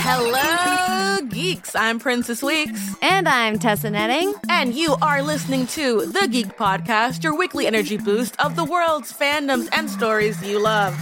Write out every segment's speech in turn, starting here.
Hello, geeks. I'm Princess Weekes. And I'm Tessa Netting. And you are listening to The Geek Podcast, your weekly energy boost of the world's fandoms and stories you love.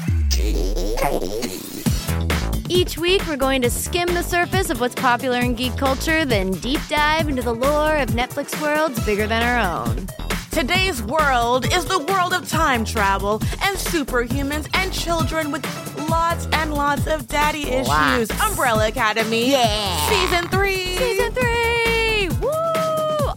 Each week, we're going to skim the surface of what's popular in geek culture, then deep dive into the lore of Netflix worlds bigger than our own. Today's world is the world of time travel and superhumans and children with lots and lots of daddy issues. Lots. Umbrella Academy. Yeah. Season 3. Season three! Woo!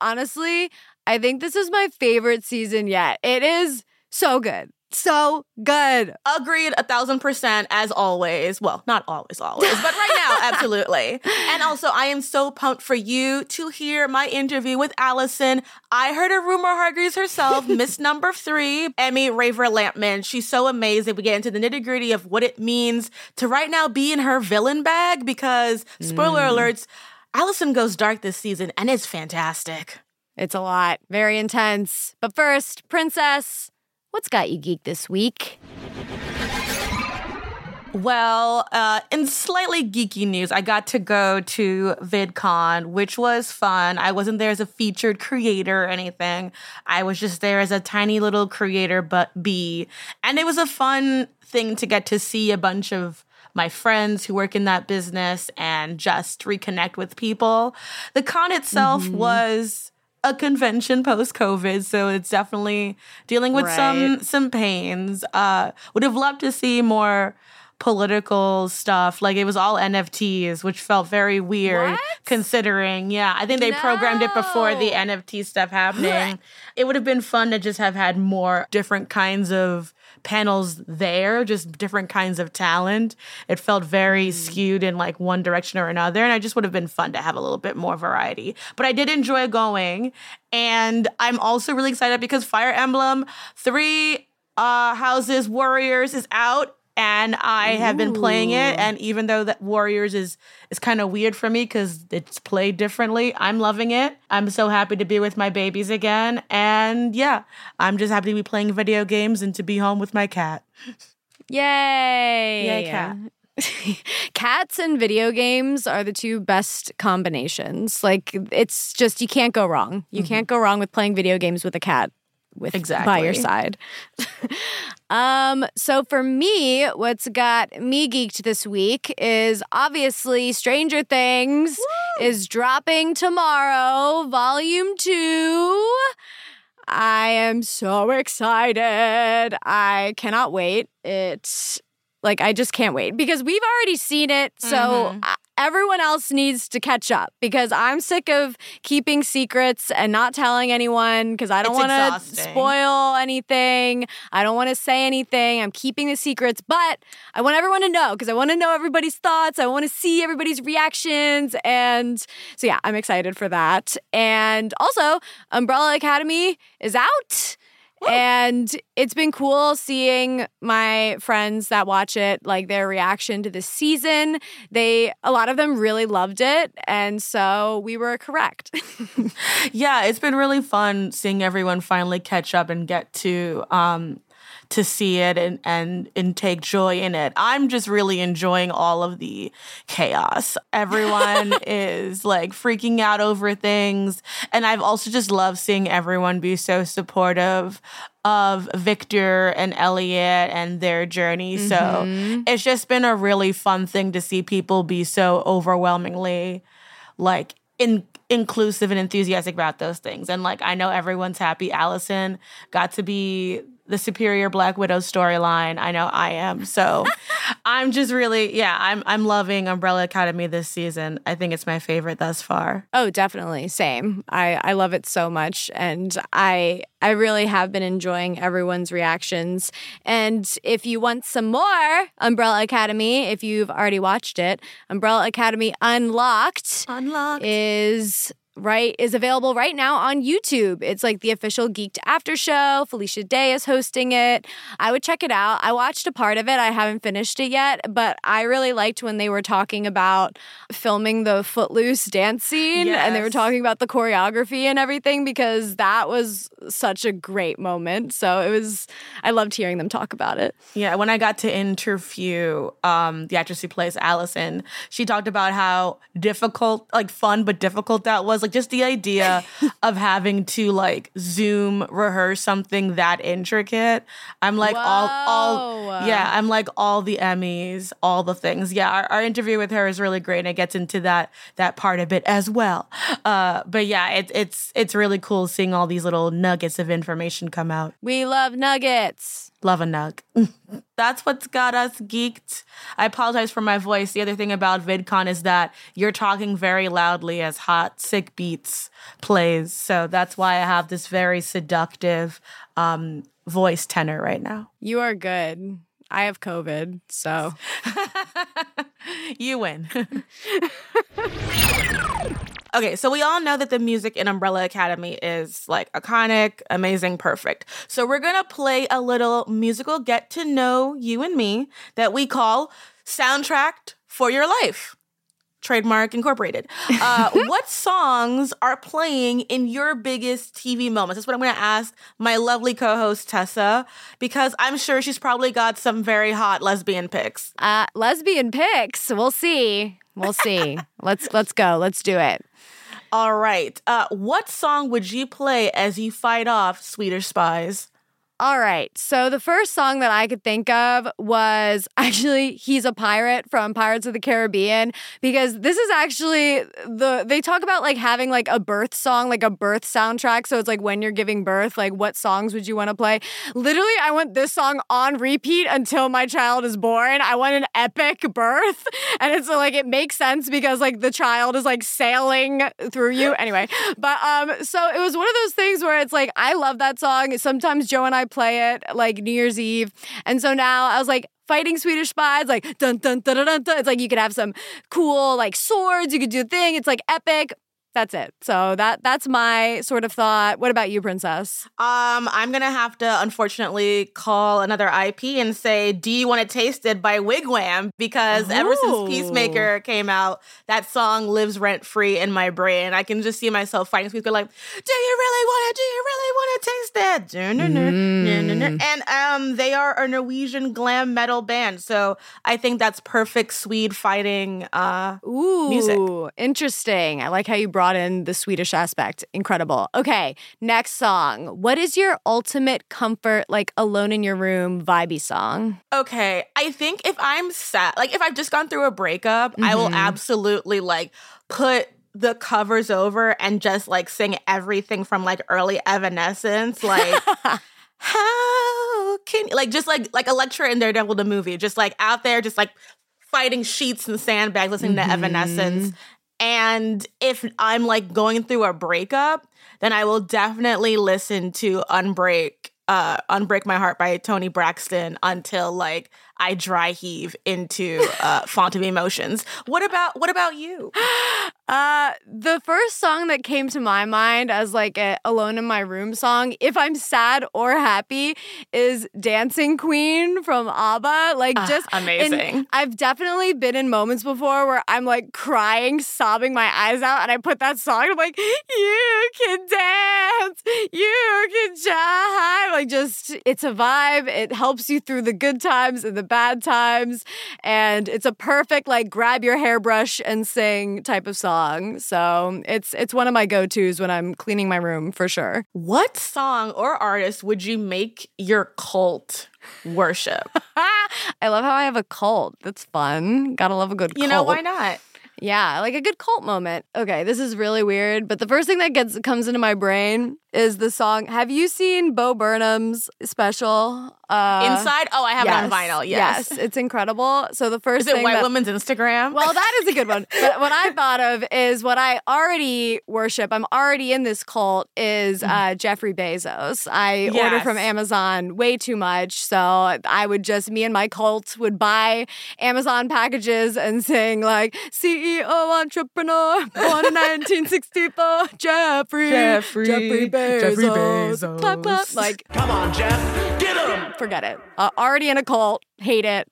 Honestly, I think this is my favorite season yet. It is so good. So good. Agreed, a thousand percent, as always. Well, not always, always, but right now, absolutely. And also, I am so pumped for you to hear my interview with Allison. I heard a rumor Hargreaves herself, Miss Number Three, Emmy Raver Lampman. She's so amazing. We get into the nitty gritty of what it means to right now be in her villain bag because, spoiler mm. alerts, Allison goes dark this season and it's fantastic. It's a lot, very intense. But first, Princess, what's got you geek this week? Well, uh, in slightly geeky news, I got to go to VidCon, which was fun. I wasn't there as a featured creator or anything. I was just there as a tiny little creator, but bee. And it was a fun thing to get to see a bunch of my friends who work in that business and just reconnect with people. The con itself was a convention post COVID, so it's definitely dealing with some Right. some pains. Uh, would have loved to see more political stuff. Like it was all NFTs, which felt very weird What? considering. Yeah, I think they programmed it before the NFT stuff happening. it would have been fun to just have had more different kinds of panels there, just different kinds of talent. It felt very skewed in like one direction or another. And I just would have been fun to have a little bit more variety. But I did enjoy going. And I'm also really excited because Fire Emblem 3 uh, Houses Warriors is out. And I have been playing it, and even though that Warriors is is kind of weird for me because it's played differently, I'm loving it. I'm so happy to be with my babies again, and yeah, I'm just happy to be playing video games and to be home with my cat. Yay! Yay, cat. Cats and video games are the two best combinations. Like it's just you can't go wrong. You mm-hmm. can't go wrong with playing video games with a cat with by your side. um so for me what's got me geeked this week is obviously Stranger Things is dropping tomorrow, volume 2. I am so excited. I cannot wait. It's like I just can't wait because we've already seen it. So Mhm. uh, everyone else needs to catch up because I'm sick of keeping secrets and not telling anyone because I don't want to spoil anything. I don't want to say anything. I'm keeping the secrets, but I want everyone to know because I want to know everybody's thoughts. I want to see everybody's reactions. And so, yeah, I'm excited for that. And also, Umbrella Academy is out. And it's been cool seeing my friends that watch it, like their reaction to the season. They, a lot of them really loved it. And so we were correct. yeah, it's been really fun seeing everyone finally catch up and get to um to see it and and and take joy in it. I'm just really enjoying all of the chaos. Everyone is like freaking out over things and I've also just loved seeing everyone be so supportive of Victor and Elliot and their journey. So mm-hmm. it's just been a really fun thing to see people be so overwhelmingly like in inclusive and enthusiastic about those things. And like I know everyone's happy Allison got to be the superior Black Widow storyline. I know I am. So I'm just really yeah, I'm I'm loving Umbrella Academy this season. I think it's my favorite thus far. Oh, definitely. Same. I, I love it so much. And I I really have been enjoying everyone's reactions. And if you want some more Umbrella Academy, if you've already watched it, Umbrella Academy Unlocked Unlocked. is right, is available right now on YouTube. It's like the official Geeked After Show. Felicia Day is hosting it. I would check it out. I watched a part of it. I haven't finished it yet, but I really liked when they were talking about filming the Footloose dance scene and they were talking about the choreography and everything because that was such a great moment. So it was, I loved hearing them talk about it. Yeah, when I got to interview um, the actress who plays Allison, she talked about how difficult, like fun but difficult that was. Like just the idea of having to like Zoom rehearse something that intricate. I'm like all, all, yeah, I'm like all the Emmys, all the things. Yeah, our, our interview with her is really great, and it gets into that that part a bit as well. Uh, but yeah, it's it's it's really cool seeing all these little nuggets of information come out. We love nuggets. Love a nug. That's what's got us geeked. I apologize for my voice. The other thing about VidCon is that you're talking very loudly as Hot Sick Beats plays. So that's why I have this very seductive um, voice tenor right now. You are good. I have COVID, so you win. okay, so we all know that the music in Umbrella Academy is like iconic, amazing, perfect. So we're gonna play a little musical get to know you and me that we call Soundtracked for Your Life. Trademark Incorporated. Uh, what songs are playing in your biggest TV moments? That's what I'm going to ask my lovely co-host Tessa because I'm sure she's probably got some very hot lesbian picks uh, lesbian picks We'll see. We'll see. let's let's go. Let's do it. All right. Uh, what song would you play as you fight off Swedish spies? All right. So the first song that I could think of was actually He's a Pirate from Pirates of the Caribbean because this is actually the they talk about like having like a birth song, like a birth soundtrack. So it's like when you're giving birth, like what songs would you want to play? Literally, I want this song on repeat until my child is born. I want an epic birth. And it's like it makes sense because like the child is like sailing through you. Anyway, but um so it was one of those things where it's like I love that song. Sometimes Joe and I play it like New Year's Eve. And so now I was like fighting Swedish spies, like dun dun dun dun. dun. It's like you could have some cool like swords, you could do a thing. It's like epic. That's it. So that that's my sort of thought. What about you, princess? Um, I'm gonna have to unfortunately call another IP and say, "Do you want to taste it?" by Wig Wam because ever since Peacemaker came out, that song lives rent free in my brain. I can just see myself fighting Peacemaker, like, "Do you really want to? Do you really want to taste that?" Mm. And um, they are a Norwegian glam metal band, so I think that's perfect Swede fighting. Uh, Ooh, Music. interesting. I like how you brought in the Swedish aspect. Incredible. Okay, next song. What is your ultimate comfort, like alone in your room, vibey song? Okay, I think if I'm sad, like if I've just gone through a breakup, I will Mhm. absolutely like put the covers over and just like sing everything from like early Evanescence, like how can you like just like like Elektra in Daredevil the movie, just like out there, just like fighting sheets and sandbags, listening Mhm. to Evanescence. And if I'm like going through a breakup, then I will definitely listen to Unbreak, uh, Unbreak My Heart by Toni Braxton until like I dry heave into uh, font of emotions. What about what about you? Uh, the first song that came to my mind as like a alone in my room song, if I'm sad or happy, is Dancing Queen from ABBA. Like Ah, just and amazing. I've definitely been in moments before where I'm like crying, sobbing my eyes out, and I put that song. I'm like, you can dance, you can jive. Like just, it's a vibe. It helps you through the good times and the bad times, and it's a perfect like grab your hairbrush and sing type of song. So it's it's one of my go tos when I'm cleaning my room for sure. What song or artist would you make your cult worship? I love how I have a cult. That's fun. Gotta love a good cult. You know why not? Yeah, like a good cult moment. Okay, this is really weird, but the first thing that gets comes into my brain is the song. Have you seen Bo Burnham's special? Uh, Inside? Oh, I have yes, it on vinyl. Yes. yes, it's incredible. So the first is it White that, Woman's Instagram? Well, that is a good one. but what I thought of is what I already worship. I'm already in this cult. Is mm. uh, Jeffrey Bezos? I yes. order from Amazon way too much, so I would just me and my cult would buy Amazon packages and sing like CEO entrepreneur born in 1964, Jeffrey, Jeffrey, Jeffrey Bezos, Jeffrey Bezos. Clap, clap. Like, come on, Jeff, get him. Forget it. Uh, already in a cult. Hate it.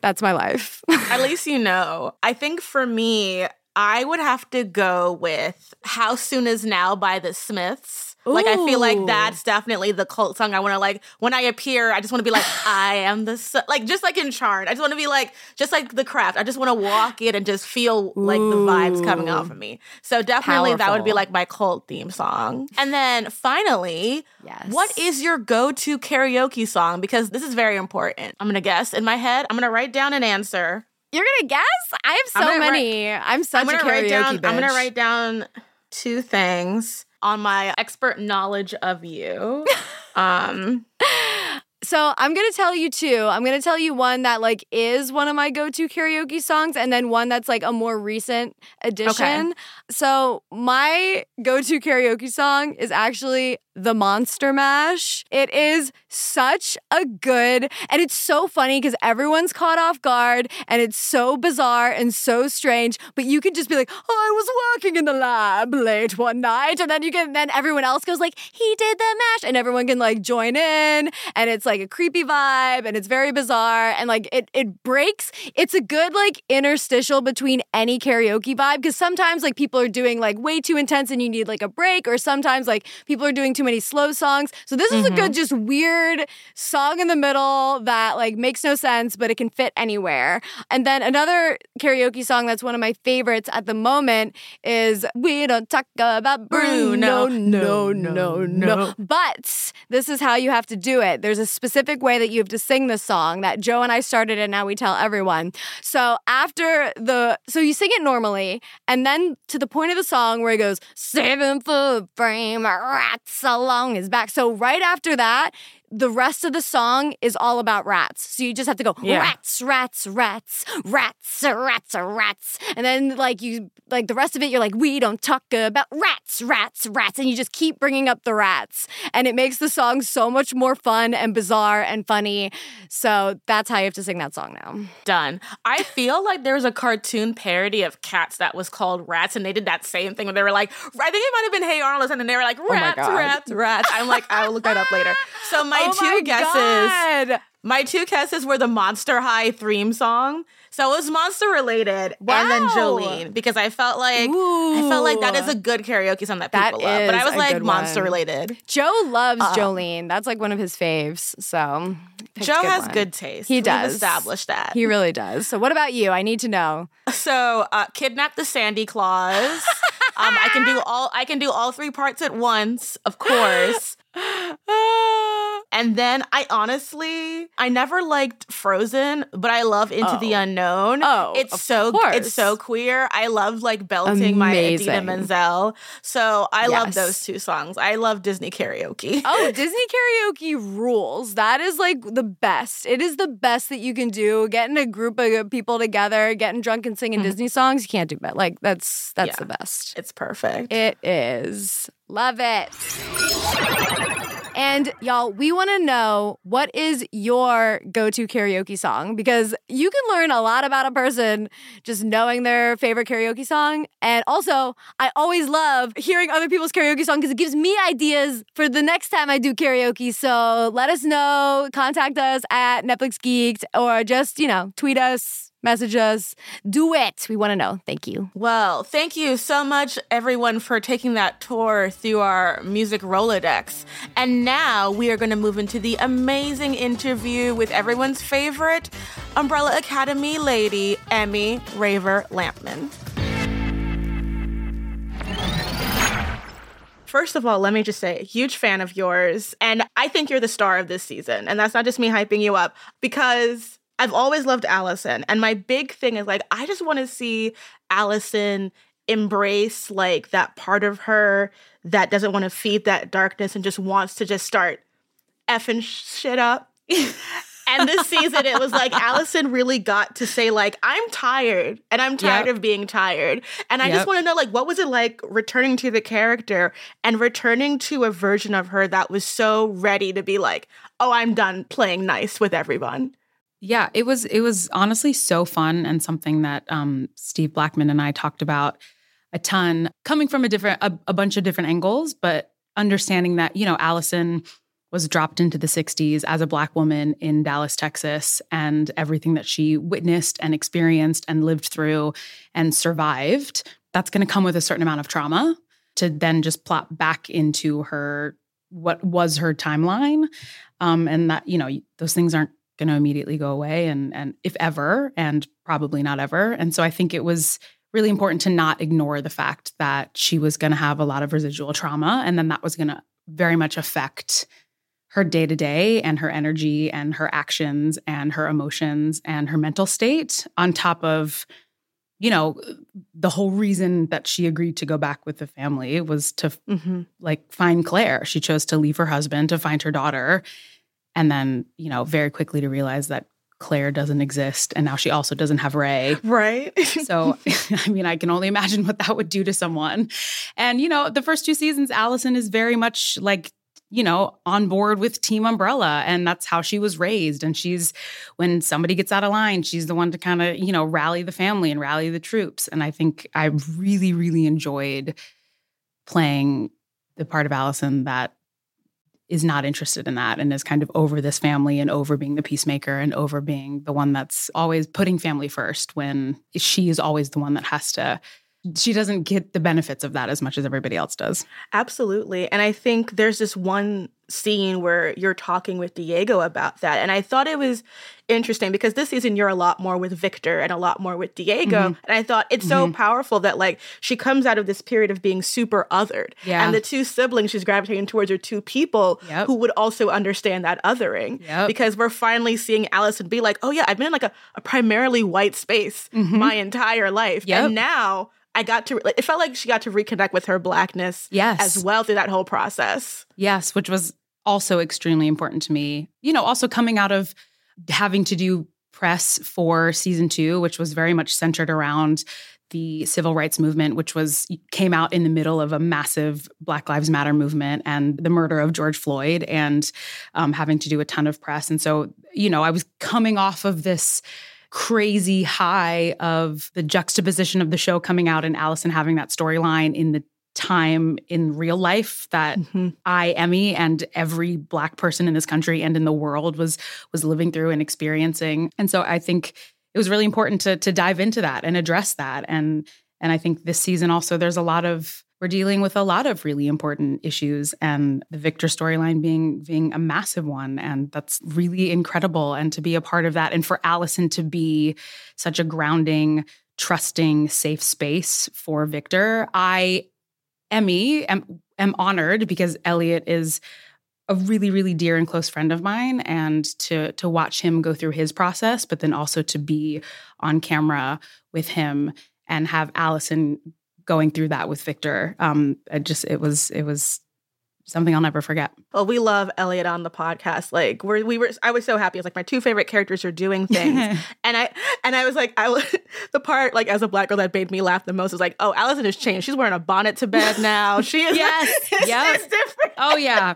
That's my life. At least you know. I think for me, I would have to go with How Soon Is Now by the Smiths. Ooh. Like I feel like that's definitely the cult song I want to like when I appear I just want to be like I am the su-. like just like in Charmed I just want to be like just like the craft I just want to walk in and just feel like the vibes coming off of me so definitely Powerful. that would be like my cult theme song and then finally yes. what is your go-to karaoke song because this is very important I'm gonna guess in my head I'm gonna write down an answer you're gonna guess I have so many write, I'm such I'm a karaoke write down, bitch. I'm gonna write down two things on my expert knowledge of you. um so I'm gonna tell you two. I'm gonna tell you one that like is one of my go-to karaoke songs, and then one that's like a more recent addition. Okay. So my go-to karaoke song is actually the Monster Mash. It is such a good, and it's so funny because everyone's caught off guard and it's so bizarre and so strange. But you can just be like, oh, I was working in the lab late one night. And then you can, then everyone else goes like, he did the mash. And everyone can like join in. And it's like a creepy vibe and it's very bizarre. And like it, it breaks. It's a good like interstitial between any karaoke vibe because sometimes like people are doing like way too intense and you need like a break. Or sometimes like people are doing too many slow songs. So this is mm-hmm. a good, mm-hmm. just weird song in the middle that like makes no sense, but it can fit anywhere. And then another karaoke song that's one of my favorites at the moment is We Don't Talk About Bruno. No, no, no, no. But this is how you have to do it. There's a specific way that you have to sing the song that Joe and I started and now we tell everyone. So after the, so you sing it normally and then to the point of the song where it goes, seven foot frame, rats along his back. So right after that, the rest of the song is all about rats. So you just have to go yeah. rats, rats, rats, rats, rats, rats. And then like you like the rest of it you're like we don't talk about rats, rats, rats and you just keep bringing up the rats. And it makes the song so much more fun and bizarre and funny. So that's how you have to sing that song now. Done. I feel like there was a cartoon parody of cats that was called Rats and they did that same thing where they were like I think it might have been Hey Arnold and then they were like oh rats, oh rats, rats. I'm like I will look that up later. So my my oh two guesses. God. My two guesses were the Monster High theme song. So it was monster related, wow. and then Jolene because I felt like Ooh. I felt like that is a good karaoke song that people that love. But I was like monster related. Joe loves uh, Jolene. That's like one of his faves. So Joe good has one. good taste. He does establish that. He really does. So what about you? I need to know. So uh, kidnap the Sandy Claws. um, I can do all. I can do all three parts at once, of course. and then I honestly, I never liked Frozen, but I love Into oh. the Unknown. Oh, it's so course. it's so queer. I love like belting Amazing. my Idina Menzel. So I yes. love those two songs. I love Disney karaoke. oh, Disney karaoke rules. That is like the best. It is the best that you can do. Getting a group of people together, getting drunk and singing mm. Disney songs, you can't do better. Like that's that's yeah, the best. It's perfect. It is. Love it. And y'all, we want to know what is your go to karaoke song because you can learn a lot about a person just knowing their favorite karaoke song. And also, I always love hearing other people's karaoke song because it gives me ideas for the next time I do karaoke. So let us know, contact us at Netflix Geeked or just, you know, tweet us message us. Do it. We want to know. Thank you. Well, thank you so much, everyone, for taking that tour through our music Rolodex. And now we are going to move into the amazing interview with everyone's favorite Umbrella Academy lady, Emmy Raver Lampman. First of all, let me just say, huge fan of yours. And I think you're the star of this season. And that's not just me hyping you up because I've always loved Allison. And my big thing is like, I just want to see Allison embrace like that part of her that doesn't want to feed that darkness and just wants to just start effing shit up. and this season it was like Allison really got to say like I'm tired and I'm tired Yep. of being tired. And I Yep. just want to know like what was it like returning to the character and returning to a version of her that was so ready to be like, "Oh, I'm done playing nice with everyone." Yeah, it was it was honestly so fun and something that um, Steve Blackman and I talked about a ton, coming from a different a, a bunch of different angles, but understanding that you know Allison was dropped into the 60s as a black woman in Dallas, Texas, and everything that she witnessed and experienced and lived through and survived. That's going to come with a certain amount of trauma to then just plop back into her what was her timeline, um, and that you know those things aren't going to immediately go away and and if ever and probably not ever and so i think it was really important to not ignore the fact that she was going to have a lot of residual trauma and then that was going to very much affect her day to day and her energy and her actions and her emotions and her mental state on top of you know the whole reason that she agreed to go back with the family was to Mhm. like find Claire. She chose to leave her husband to find her daughter. And then, you know, very quickly to realize that Claire doesn't exist. And now she also doesn't have Ray. Right? So, I mean, I can only imagine what that would do to someone. And, you know, the first two seasons, Allison is very much like, you know, on board with Team Umbrella. And that's how she was raised. And she's, when somebody gets out of line, she's the one to kind of, you know, rally the family and rally the troops. And I think I really, really enjoyed playing the part of Allison that is not interested in that and is kind of over this family and over being the peacemaker and over being the one that's always putting family first when she is always the one that has to she doesn't get the benefits of that as much as everybody else does. Absolutely. And I think there's this one scene where you're talking with Diego about that. And I thought it was interesting because this season you're a lot more with Victor and a lot more with Diego. Mhm. And I thought it's so powerful that like she comes out of this period of being super othered. Yeah. And the two siblings she's gravitating towards are two people Yep. who would also understand that othering. Yep. Because we're finally seeing Allison be like, oh yeah, I've been in like a, a primarily white space Mhm. my entire life. Yep. And now I got to, it felt like she got to reconnect with her blackness Yes. as well through that whole process. Yes, which was also extremely important to me. You know, also coming out of having to do press for season 2, which was very much centered around the civil rights movement which was came out in the middle of a massive black lives matter movement and the murder of george floyd and um, having to do a ton of press and so you know i was coming off of this crazy high of the juxtaposition of the show coming out and allison having that storyline in the time in real life that mm-hmm. I, Emmy, and every black person in this country and in the world was was living through and experiencing. And so I think it was really important to to dive into that and address that. And and I think this season also there's a lot of we're dealing with a lot of really important issues and the Victor storyline being being a massive one and that's really incredible and to be a part of that and for Allison to be such a grounding trusting safe space for Victor I Emmy am, am honored because Elliot is a really really dear and close friend of mine and to to watch him go through his process but then also to be on camera with him and have Allison going through that with Victor um it just it was it was something I'll never forget. Well, we love Elliot on the podcast. Like we're we were I was so happy. It's like my two favorite characters are doing things. and I and I was like, I was the part like as a black girl that made me laugh the most was like, oh, Allison has changed. She's wearing a bonnet to bed now. She is Yes. it's different. oh yeah.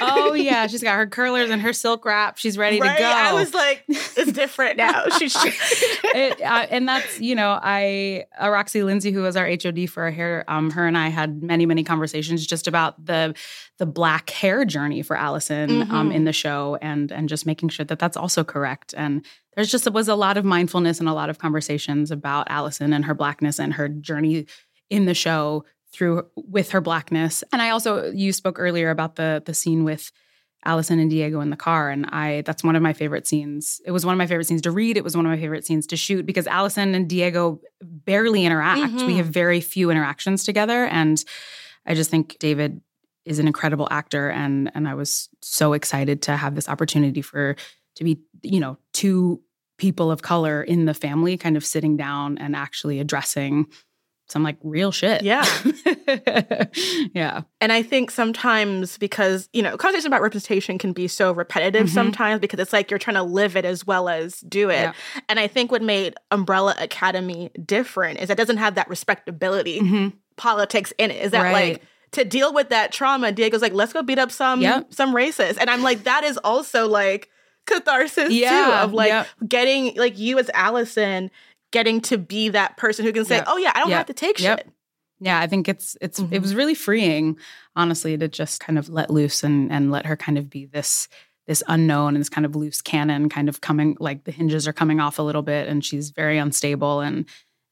Oh yeah, she's got her curlers and her silk wrap. She's ready right? to go. I was like, it's different now. She's it, uh, and that's you know I uh, Roxy Lindsay who was our HOD for our hair um her and I had many many conversations just about the the black hair journey for Allison um Mhm. in the show and and just making sure that that's also correct and there's just was a lot of mindfulness and a lot of conversations about Allison and her blackness and her journey in the show through with her blackness and I also you spoke earlier about the the scene with Allison and Diego in the car. And I that's one of my favorite scenes. It was one of my favorite scenes to read. It was one of my favorite scenes to shoot because Allison and Diego barely interact. Mhm. We have very few interactions together. And I just think David is an incredible actor. And and I was so excited to have this opportunity for to be, you know, two people of color in the family kind of sitting down and actually addressing some like real shit. Yeah. yeah. And I think sometimes because, you know, conversation about representation can be so repetitive Mhm. sometimes because it's like you're trying to live it as well as do it. Yeah. And I think what made Umbrella Academy different is it doesn't have that respectability Mhm. politics in it. Is that Right. like to deal with that trauma, Diego's like, let's go beat up some Yep. some racists. And I'm like, that is also like catharsis too Yeah, of like yep. getting like you as Allison getting to be that person who can say, Yep. Oh yeah, I don't have to take shit. Yeah, I think it's it's Mhm. it was really freeing, honestly, to just kind of let loose and and let her kind of be this this unknown and this kind of loose cannon kind of coming like the hinges are coming off a little bit and she's very unstable and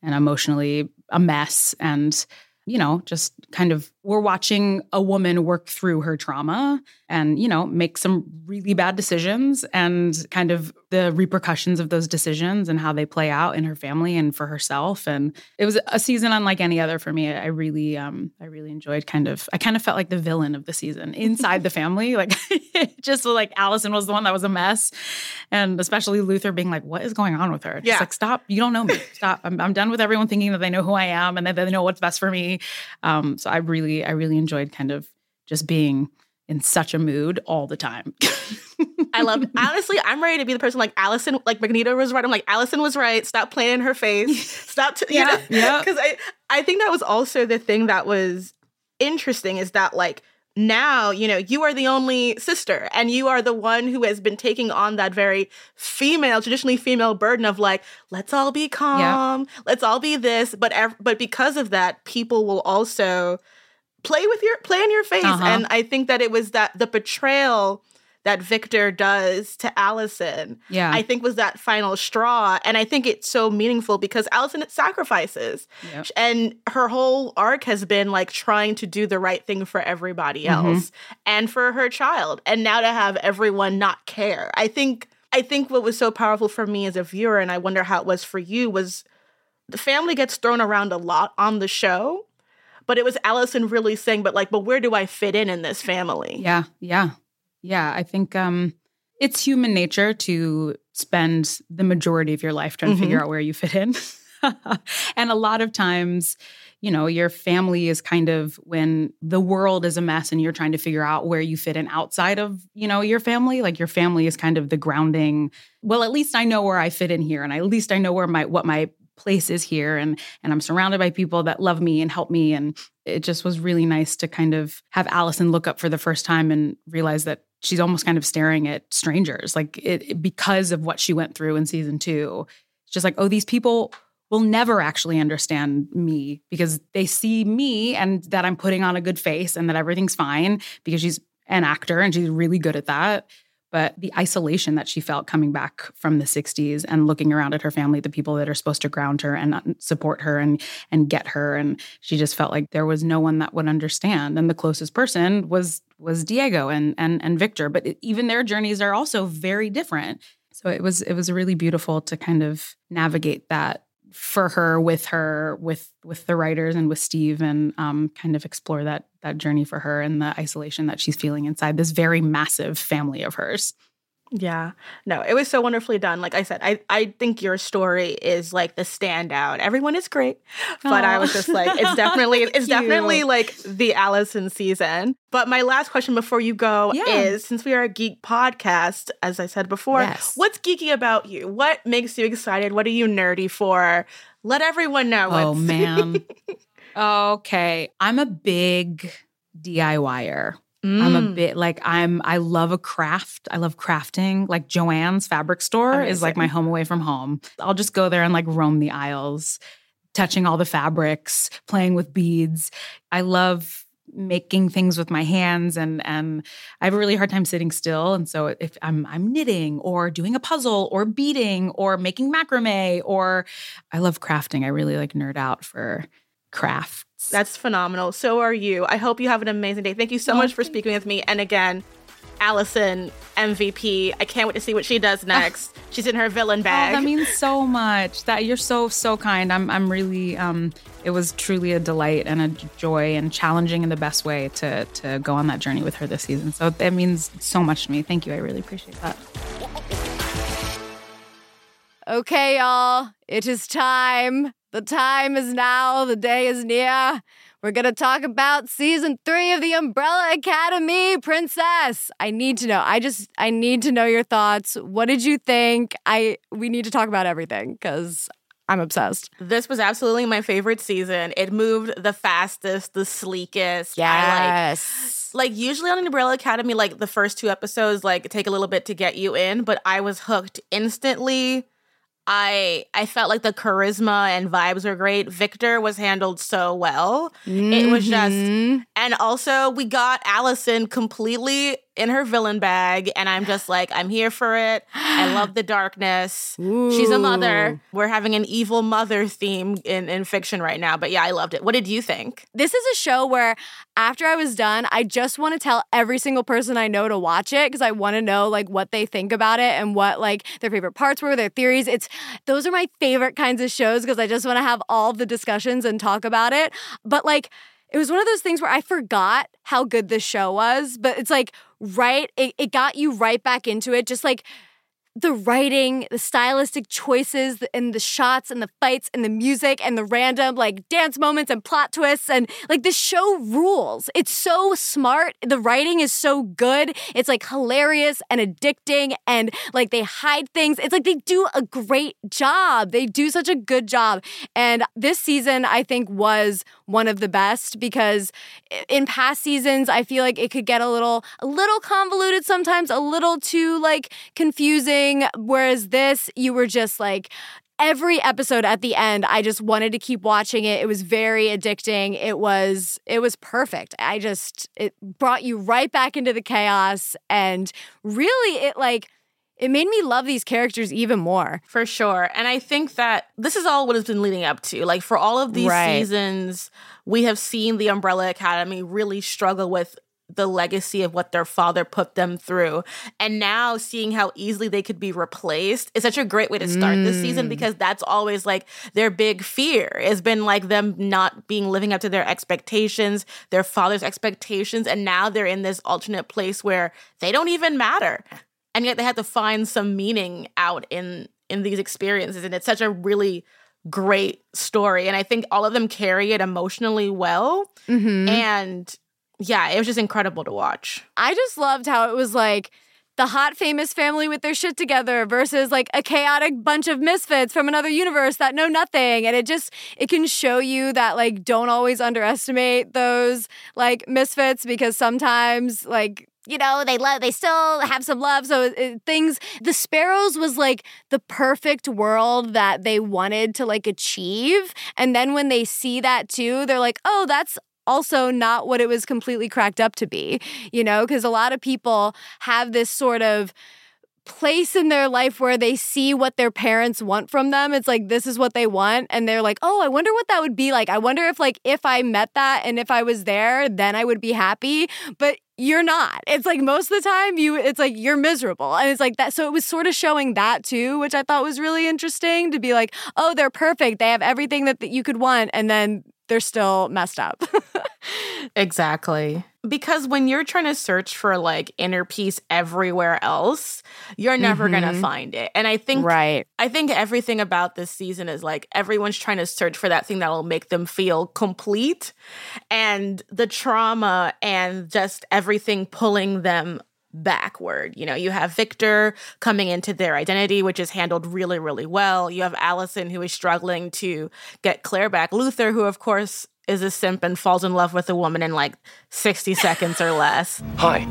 and emotionally a mess and you know just kind of we're watching a woman work through her trauma and you know make some really bad decisions and kind of the repercussions of those decisions and how they play out in her family and for herself. And it was a season unlike any other for me. I really um i really enjoyed kind of i kind of felt like the villain of the season inside the family. Like just like allison was the one that was a mess. And especially luther being like what is going on with her? Just Yeah. like stop. You don't know me. Stop. I'm, I'm done with everyone thinking that they know who i am and that they know what's best for me. Um so i really i really enjoyed kind of just being in such a mood all the time I love honestly, I'm ready to be the person like Allison, like Magneto was right. I'm like, Allison was right. Stop playing in her face. Stop t- Yeah, yeah. Because I, I think that was also the thing that was interesting is that like now, you know, you are the only sister and you are the one who has been taking on that very female, traditionally female burden of like, let's all be calm, let's all be this. But ev- but because of that, people will also play with your play in your face. Uh-huh. And I think that it was that the betrayal that Victor does to Allison, yeah I think was that final straw. And I think it's so meaningful because Allison it sacrifices. Yep. And her whole arc has been like trying to do the right thing for everybody Mhm. else and for her child. And now to have everyone not care. I think I think what was so powerful for me as a viewer, and I wonder how it was for you, was the family gets thrown around a lot on the show. But it was Allison really saying, but like, but where do I fit in in this family? Yeah, yeah. Yeah, I think um it's human nature to spend the majority of your life trying Mhm. to figure out where you fit in. and a lot of times, you know, your family is kind of when the world is a mess and you're trying to figure out where you fit in outside of, you know, your family, like your family is kind of the grounding, well, at least I know where I fit in here and at least I know where my what my place is here and and I'm surrounded by people that love me and help me and it just was really nice to kind of have Allison look up for the first time and realize that she's almost kind of staring at strangers like it, it- because of what she went through in season 2 it's just like oh these people will never actually understand me because they see me and that I'm putting on a good face and that everything's fine because she's an actor and she's really good at that but the isolation that she felt coming back from the 60s and looking around at her family the people that are supposed to ground her and uh, support her and and get her and she just felt like there was no one that would understand. And the closest person was was Diego and and and Victor but even their journeys are also very different. So it was it was really beautiful to kind of navigate that for her with her with with the writers and with Steve and um, kind of explore that that journey for her and the isolation that she's feeling inside this very massive family of hers. Yeah. No, it was so wonderfully done. Like I said, I, I think your story is like the standout. Everyone is great. But I was just like, it's definitely it's definitely you. like the Allison season. But my last question before you go Yeah. is since we are a geek podcast, as I said before, Yes. what's geeky about you? What makes you excited? What are you nerdy for? Let everyone know. Oh man. okay, I'm a big DIYer. I'm a Mm. bit like I'm I love a craft. I love crafting. Like Joann's fabric store is like my home away from home. I'll just go there and like roam the aisles, touching all the fabrics, playing with beads. I love making things with my hands and and I have a really hard time sitting still and so if I'm I'm knitting or doing a puzzle or beading or making macrame or I love crafting. I really like nerd out for crafts. That's phenomenal. So are you. I hope you have an amazing day. Thank you so Oh, much for thank speaking with me. And again, Allison, MVP. I can't wait to see what she does next. She's in her villain Oh, bag. that means so much. That you're so so kind. I'm I'm really um it was truly a delight and a joy and challenging in the best way to to go on that journey with her this season. So that means so much to me. Thank you. I really appreciate that. Okay, y'all, it is time. The time is now, the day is near. We're going to talk about season three of the Umbrella Academy, Princess. I need to know. I just, I need to know your thoughts. What did you think? I, we need to talk about everything because I'm obsessed. This was absolutely my favorite season. It moved the fastest, the sleekest. I Yes. like like usually on an Umbrella Academy, like the first two episodes like take a little bit to get you in, but I was hooked instantly. I I felt like the charisma and vibes were great. Victor was handled so well. It was just Mhm. and also we got Allison completely in her villain bag and I'm just like I'm here for it. I love the darkness. She's a mother. We're having an evil mother theme in in fiction right now, but yeah, I loved it. What did you think? This is a show where after I was done, I just want to tell every single person I know to watch it because I want to know like what they think about it and what like their favorite parts were, their theories. It's those are my favorite kinds of shows because I just want to have all the discussions and talk about it. But like it was one of those things where I forgot how good this show was, but it's like right, it, it got you right back into it. Just like the writing, the stylistic choices, and the shots and the fights and the music and the random like dance moments and plot twists and like the show rules. It's so smart. The writing is so good. It's like hilarious and addicting and like they hide things. It's like they do a great job. They do such a good job. And this season I think was one of the best because in past seasons I feel like it could get a little a little convoluted sometimes, a little too like confusing whereas this you were just like every episode at the end I just wanted to keep watching it. It was very addicting. It was it was perfect. I just it brought you right back into the chaos and really it like it made me love these characters even more. For sure. And I think that this is all what it's been leading up to. Like for all of these Right. seasons, we have seen the Umbrella Academy really struggle with the legacy of what their father put them through. And now seeing how easily they could be replaced is such a great way to start this season Mm. because that's always like their big fear. It's been like them not being living up to their expectations, their father's expectations, and now they're in this alternate place where they don't even matter. And yet they have to find some meaning out in in these experiences and it's such a really great story and I think all of them carry it emotionally well Mm-hmm. and yeah, it was just incredible to watch. I just loved how it was like the hot famous family with their shit together versus like a chaotic bunch of misfits from another universe that know nothing. And it just it can show you that like don't always underestimate those like misfits because sometimes like you know they love they still have some love. So it, things the sparrows was like the perfect world that they wanted to like achieve. And then when they see that too they're like oh that's also not what it was completely cracked up to be, you know, because a lot of people have this sort of place in their life where they see what their parents want from them. It's like this is what they want and they're like, "Oh, I wonder what that would be like. I wonder if like if I met that and if I was there, then I would be happy." But you're not. It's like most of the time you it's like you're miserable. And it's like that so it was sort of showing that too, which I thought was really interesting to be like, "Oh, they're perfect. They have everything that, that you could want." And then they're still messed up. Exactly. Because when you're trying to search for like inner peace everywhere else, you're never going to mm-hmm. find it. And I think right. I think everything about this season is like everyone's trying to search for that thing that'll make them feel complete. And the trauma and just everything pulling them backward. You know, you have Victor coming into their identity, which is handled really, really well. You have Allison, who is struggling to get Claire back. Luther, who, of course, is a simp and falls in love with a woman in like 60 seconds or less Hi,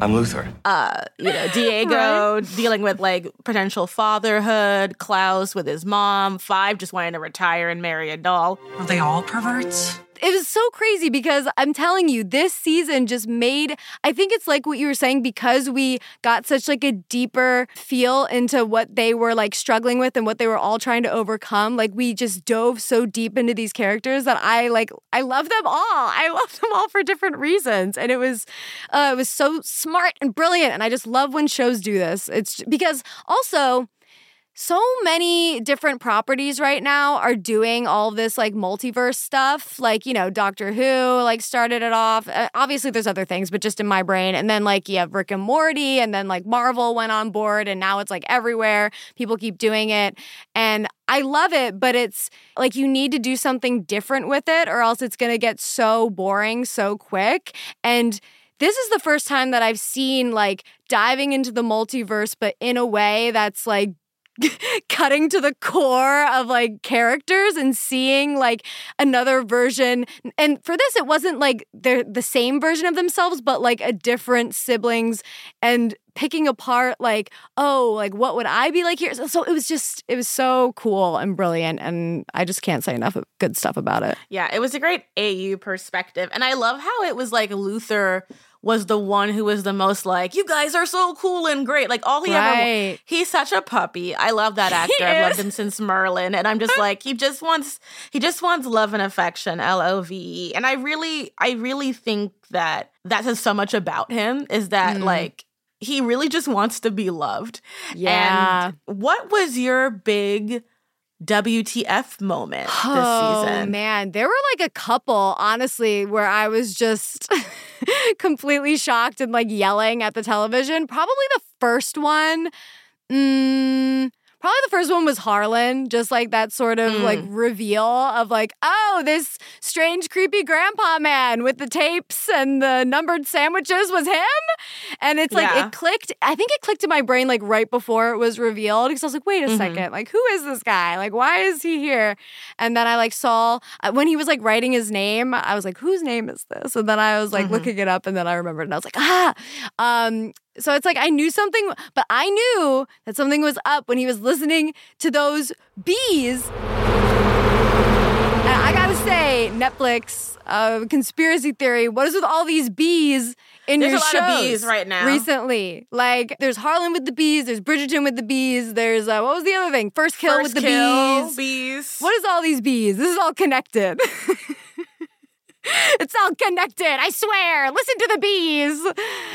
I'm Luther. uh, you know, Diego dealing with like potential fatherhood, Klaus with his mom, Five just wanting to retire and marry a doll. Are they all perverts? It was so crazy because I'm telling you, this season just made I think it's like what you were saying, because we got such like a deeper feel into what they were like struggling with and what they were all trying to overcome. Like we just dove so deep into these characters that I like I love them all. I love them all for different reasons. And it was uh it was so smart and brilliant. And I just love when shows do this. It's because also so many different properties right now are doing all this like multiverse stuff. Like, you know, Doctor Who like started it off. Uh, obviously, there's other things, but just in my brain. And then like you have Rick and Morty, and then like Marvel went on board, and now it's like everywhere. People keep doing it. And I love it, but it's like you need to do something different with it, or else it's going to get so boring so quick. And this is the first time that I've seen like diving into the multiverse, but in a way that's like cutting to the core of like characters and seeing like another version and for this it wasn't like they're the same version of themselves but like a different siblings and picking apart like oh like what would i be like here so, so it was just it was so cool and brilliant and i just can't say enough good stuff about it Yeah, it was a great AU perspective. And I love how it was like Luther was the one who was the most like, you guys are so cool and great. Like all he ever Right. he's such a puppy. I love that actor. I've loved him since Merlin. And I'm just like, he just wants he just wants love and affection, L O V E. And I really, I really think that that says so much about him is that Mm. like he really just wants to be loved. yeah And what was your big WTF moment this Oh season? man, there were like a couple, honestly, where I was just completely shocked and like yelling at the television. Probably the first one. Mm, probably the first one was Harlan, just like that sort of like reveal of like, oh, this strange, creepy grandpa man with the tapes and the numbered sandwiches was him. And it's like Yeah. it clicked. I think it clicked in my brain like right before it was revealed because I was like, wait a Mhm. second, like who is this guy? Like why is he here? And then I like saw uh, when he was like writing his name, I was like, whose name is this? And then I was like Mhm. looking it up and then I remembered and I was like, ah. Um, so it's like I knew something, but I knew that something was up when he was listening to those bees. And I gotta say, Netflix, uh, conspiracy theory. What is with all these bees in There's your a lot shows of bees right now. Recently, like there's Harlan with the bees, there's Bridgerton with the bees, there's uh, what was the other thing? First kill First with the kill, bees. bees. What is all these bees? This is all connected. it's all connected. I swear. Listen to the bees.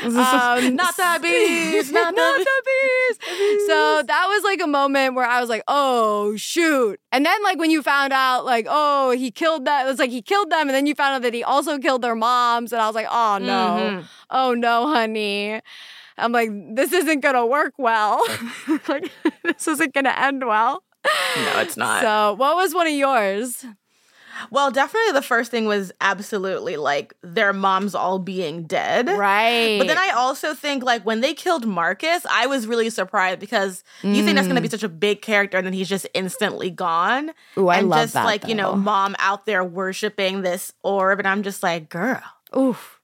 Um, Not the bees, not the bees. So that was like a moment where I was like, oh shoot. And then like when you found out like, oh, he killed that. It was like he killed them, and then you found out that he also killed their moms. And I was like, oh no. Mhm. Oh no, honey. I'm like, this isn't gonna work well. like this isn't gonna end well. No, it's not. So what was one of yours? Well, definitely the first thing was absolutely like their moms all being dead. Right. But then I also think like when they killed Marcus, I was really surprised because you think that's going to be Mm. such a big character and then he's just instantly gone. Ooh, I and love just that, like, you know, mom out there worshiping this orb and I'm just like, girl, Oof.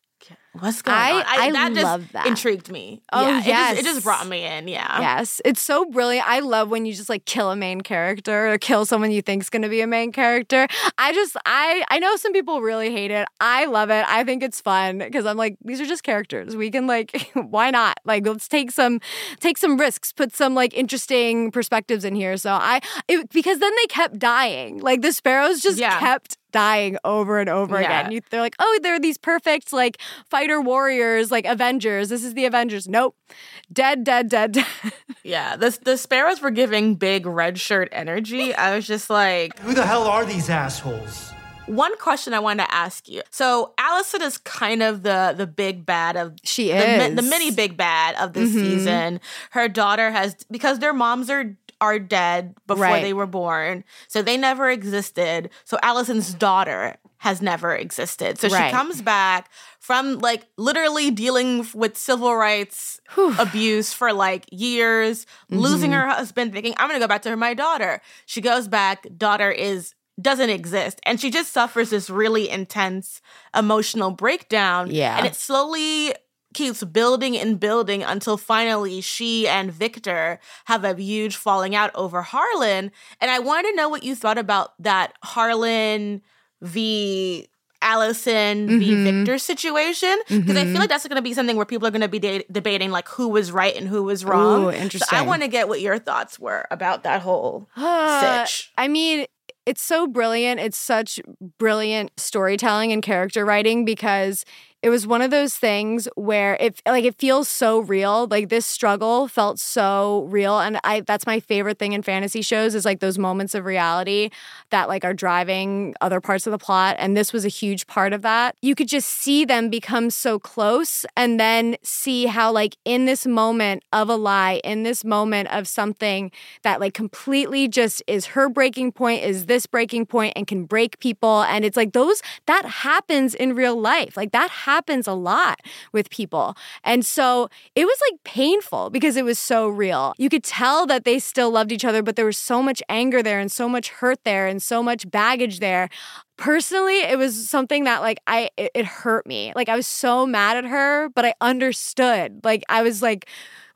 What's going I- on? I that just love that. intrigued me. Oh, yeah, it just, it just brought me in. Yeah. Yes, it's so brilliant. I love when you just like kill a main character or kill someone you think's going to be a main character. I just I I know some people really hate it. I love it. I think it's fun because I'm like these are just characters. We can like why not? Like let's take some take some risks, put some like interesting perspectives in here. So I it, because then they kept dying. Like the sparrows just Yeah. kept dying over and over Yeah. again. You, they're like, "Oh, they're these perfect like fighter warriors, like Avengers. This is the Avengers." Nope. Dead, dead, dead, dead. Yeah. The, the sparrows were giving big red shirt energy. I was just like, Who the hell are these assholes? one question I wanted to ask you. So Allison is kind of the the big bad of She is. Mm-hmm. the mini big bad of this season. Her daughter has because their moms are are dead before Right. they were born, so they never existed. So Allison's daughter has never existed. So Right. she comes back from like literally dealing with civil rights abuse for like years, losing Mm-hmm. her husband, thinking I'm gonna go back to my daughter. She goes back, daughter is doesn't exist and she just suffers this really intense emotional breakdown Yeah. and it slowly keeps building and building until finally she and Victor have a huge falling out over Harlan. And I wanted to know what you thought about that Harlan v. Allison v. Mhm. Victor situation because I Mhm. feel like that's going to be something where people are going to be de- debating like who was right and who was wrong. Ooh, So I want to get what your thoughts were about that whole Uh, sitch. I mean, it's so brilliant. It's such brilliant storytelling and character writing because it was one of those things where it like it feels so real. Like this struggle felt so real and I that's my favorite thing in fantasy shows is like those moments of reality that like are driving other parts of the plot and this was a huge part of that. You could just see them become so close and then see how like in this moment of a lie, in this moment of something that like completely just is her breaking point is this breaking point and can break people and it's like those that happens in real life. Like that happens a lot with people. And so it was like painful because it was so real. You could tell that they still loved each other, but there was so much anger there and so much hurt there and so much baggage there personally it was something that like i it, it, hurt me like i was so mad at her but i understood like i was like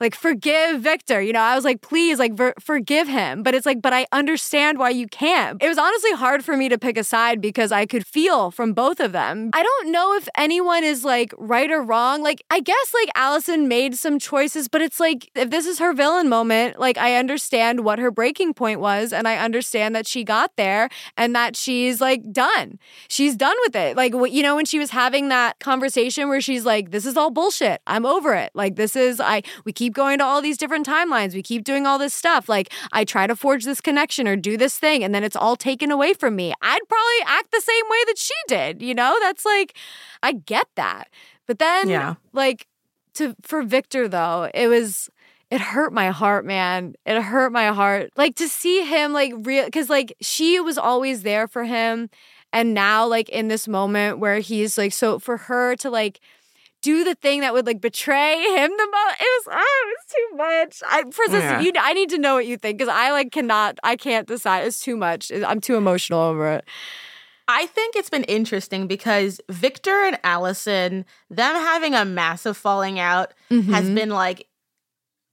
like forgive Victor. You know, I was like, please, like ver- forgive him. But it's like, but I understand why you can't. It was honestly hard for me to pick a side because I could feel from both of them. I don't know if anyone is like right or wrong. Like, I guess like Allison made some choices, but it's like if this is her villain moment, like I understand what her breaking point was, and I understand that she got there and that she's like done. She's done with it. Like, you know, when she was having that conversation where she's like, this is all bullshit. I'm over it. Like, this is, I, we keep keep going to all these different timelines. We keep doing all this stuff. Like, I try to forge this connection or do this thing, and then it's all taken away from me. I'd probably act the same way that she did. You know, that's like, I get that. But then, yeah. like, to for Victor though, it was it hurt my heart, man. It hurt my heart. Like to see him like real cuz like she was always there for him and now like in this moment where he's like so for her to like do the thing that would like betray him the most. It was oh, it was too much. I Princess, yeah. you I need to know what you think because I like cannot I can't decide. It's too much. I'm too emotional over it. I think it's been interesting because Victor and Allison, them having a massive falling out mm-hmm. has been like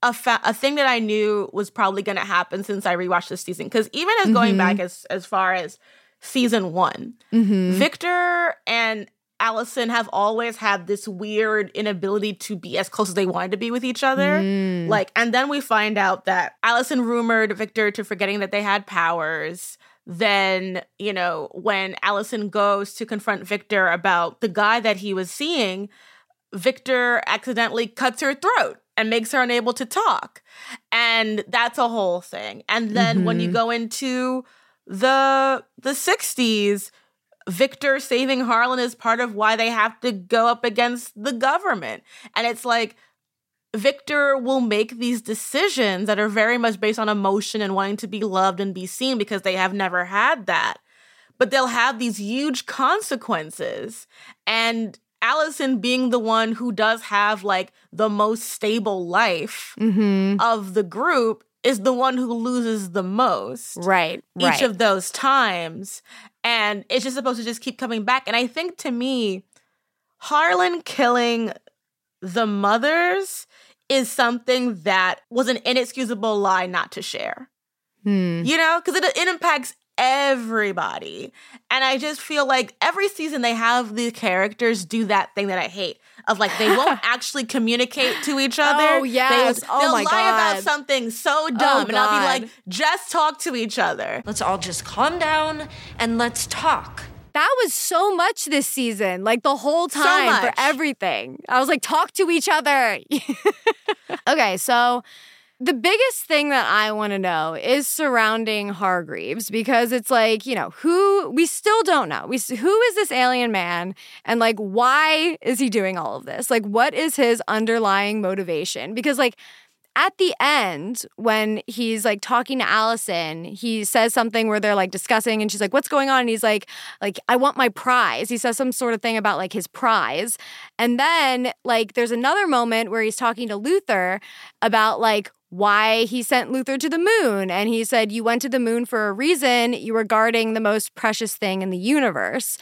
a fa- a thing that I knew was probably going to happen since I rewatched this season. Because even as mm-hmm. going back as as far as season one, mm-hmm. Victor and Allison have always had this weird inability to be as close as they wanted to be with each other. Mm. Like, and then we find out that Allison rumored Victor to forgetting that they had powers. Then, you know, when Allison goes to confront Victor about the guy that he was seeing, Victor accidentally cuts her throat and makes her unable to talk. And that's a whole thing. And then mm-hmm. when you mm-hmm. go into the the 60s, Victor saving Harlan is part of why they have to go up against the government. And it's like, Victor will make these decisions that are very much based on emotion and wanting to be loved and be seen because they have never had that. But they'll have these huge consequences. And Allison being the one who does have like the most stable life mm-hmm. of the group is the one who loses the most. Right. Each right. of those times. And it's just supposed to just keep coming back. And I think to me, Harlan killing the mothers is something that was an inexcusable lie not to share. Hmm. You know, because it, it impacts everybody. And I just feel like every season they have the characters do that thing that I hate of like they won't actually communicate to each oh, other. Oh yes. They, oh they'll my lie God. about something so oh, dumb, oh, and I'll be like, just talk to each other. Let's all just calm down and let's talk. That was so much this season, like the whole time so for everything. I was like, talk to each other. okay, so the biggest thing that I want to know is surrounding Hargreeves because it's like, you know, who we still don't know. We who is this alien man and like why is he doing all of this? Like what is his underlying motivation? Because like at the end when he's like talking to Allison, he says something where they're like discussing and she's like, "What's going on?" And he's like, "Like I want my prize." He says some sort of thing about like his prize. And then like there's another moment where he's talking to Luther about like why he sent Luther to the moon. And he said, You went to the moon for a reason. You were guarding the most precious thing in the universe.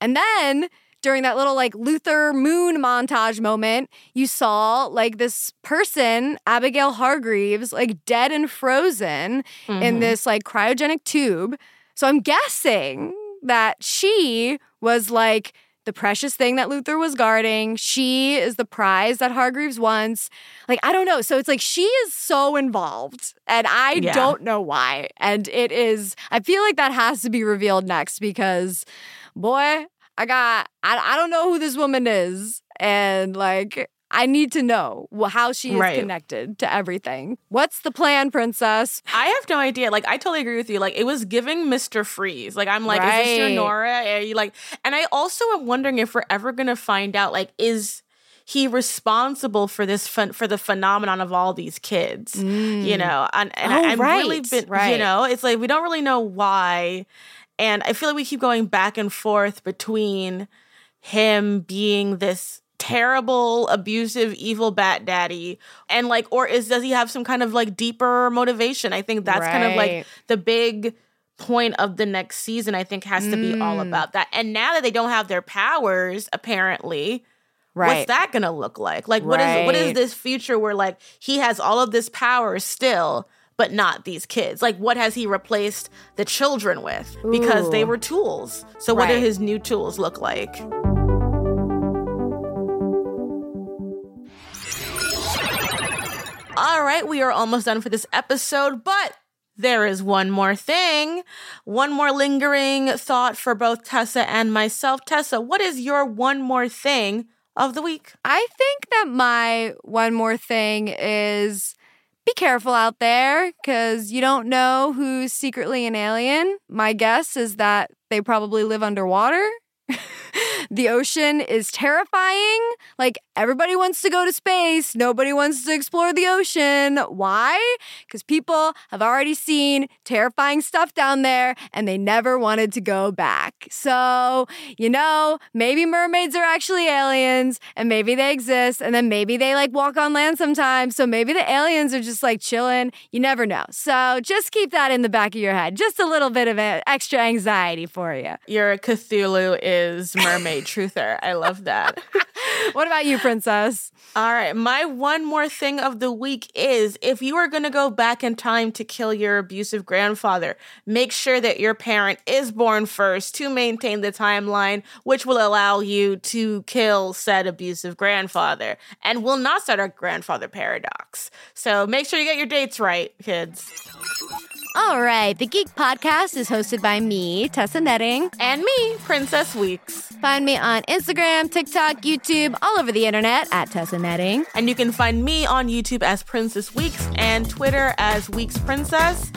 And then during that little like Luther moon montage moment, you saw like this person, Abigail Hargreeves, like dead and frozen mm-hmm. in this like cryogenic tube. So I'm guessing that she was like, the precious thing that Luther was guarding. She is the prize that Hargreeves wants. Like, I don't know. So it's like she is so involved, and I yeah. don't know why. And it is, I feel like that has to be revealed next because, boy, I got, I, I don't know who this woman is. And like, I need to know how she is Right. connected to everything. What's the plan, princess? I have no idea. Like, I totally agree with you. Like, it was giving Mr. Freeze. Like, I'm like, is this your Nora? Are you like, and I also am wondering if we're ever gonna find out, like, is he responsible for this fun for the phenomenon of all these kids? Mm. You know, and, and Oh, I, I'm really right, been, you know, it's like we don't really know why, and I feel like we keep going back and forth between him being this terrible abusive evil bat daddy. And like or is does he have some kind of like deeper motivation? I think that's kind of like the big point of the next season i think has to be all Mm. about that. And now that they don't have their powers apparently Right. what's that gonna look like? Like what is what is this future where like he has all of this power still but not these kids? Like what has he replaced the children with? Because they were tools. So what do his new tools look like All right, we are almost done for this episode, but there is one more thing, one more lingering thought for both Tessa and myself. Tessa, what is your one more thing of the week? I think that my one more thing is be careful out there because you don't know who's secretly an alien. My guess is that they probably live underwater. the ocean is terrifying. Like everybody wants to go to space, nobody wants to explore the ocean. Why? Because people have already seen terrifying stuff down there and they never wanted to go back. So, you know, maybe mermaids are actually aliens and maybe they exist and then maybe they like walk on land sometimes. So maybe the aliens are just like chilling. You never know. So just keep that in the back of your head. Just a little bit of extra anxiety for you. Your Cthulhu is mermaid truther. I love that. What about you, princess? All right, my one more thing of the week is if you are going to go back in time to kill your abusive grandfather, make sure that your parent is born first to maintain the timeline, which will allow you to kill said abusive grandfather and will not start a grandfather paradox. So make sure you get your dates right, kids. All right, the Geek Podcast is hosted by me, Tessa Netting. And me, Princess Weekes. Find me on Instagram, TikTok, YouTube, all over the internet at Tessa Netting. And you can find me on YouTube as Princess Weekes and Twitter as Weekes Princess.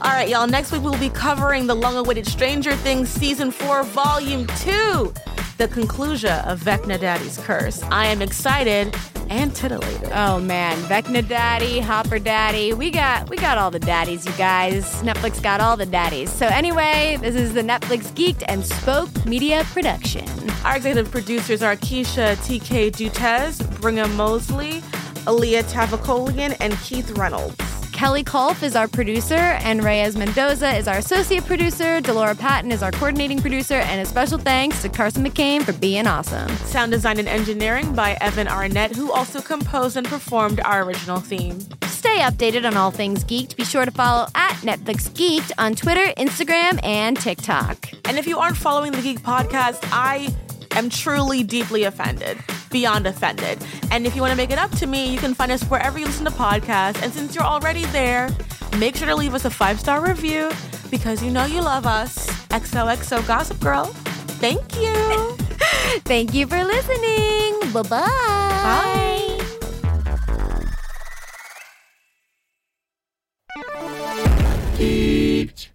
All right, y'all. Next week we'll be covering the long-awaited Stranger Things season four, volume two, the conclusion of Vecna Daddy's curse. I am excited and titillated. Oh man, Vecna Daddy, Hopper Daddy, we got we got all the daddies, you guys. Netflix got all the daddies. So anyway, this is the Netflix Geeked and Spoke Media production. Our executive producers are Keisha TK Dutes, Brigham Mosley, Aaliyah Tavakolian, and Keith Reynolds. Kelly Kolf is our producer, and Reyes Mendoza is our associate producer. Delora Patton is our coordinating producer, and a special thanks to Carson McCain for being awesome. Sound design and engineering by Evan Arnett, who also composed and performed our original theme. Stay updated on all things geeked, be sure to follow at Netflix Geeked on Twitter, Instagram, and TikTok. And if you aren't following the Geek Podcast, I am truly deeply offended, Beyond Offended. And if you want to make it up to me, you can find us wherever you listen to podcasts. And since you're already there, make sure to leave us a five star review because you know you love us. XOXO Gossip Girl, thank you. thank you for listening. Bye-bye. Bye. Geeked.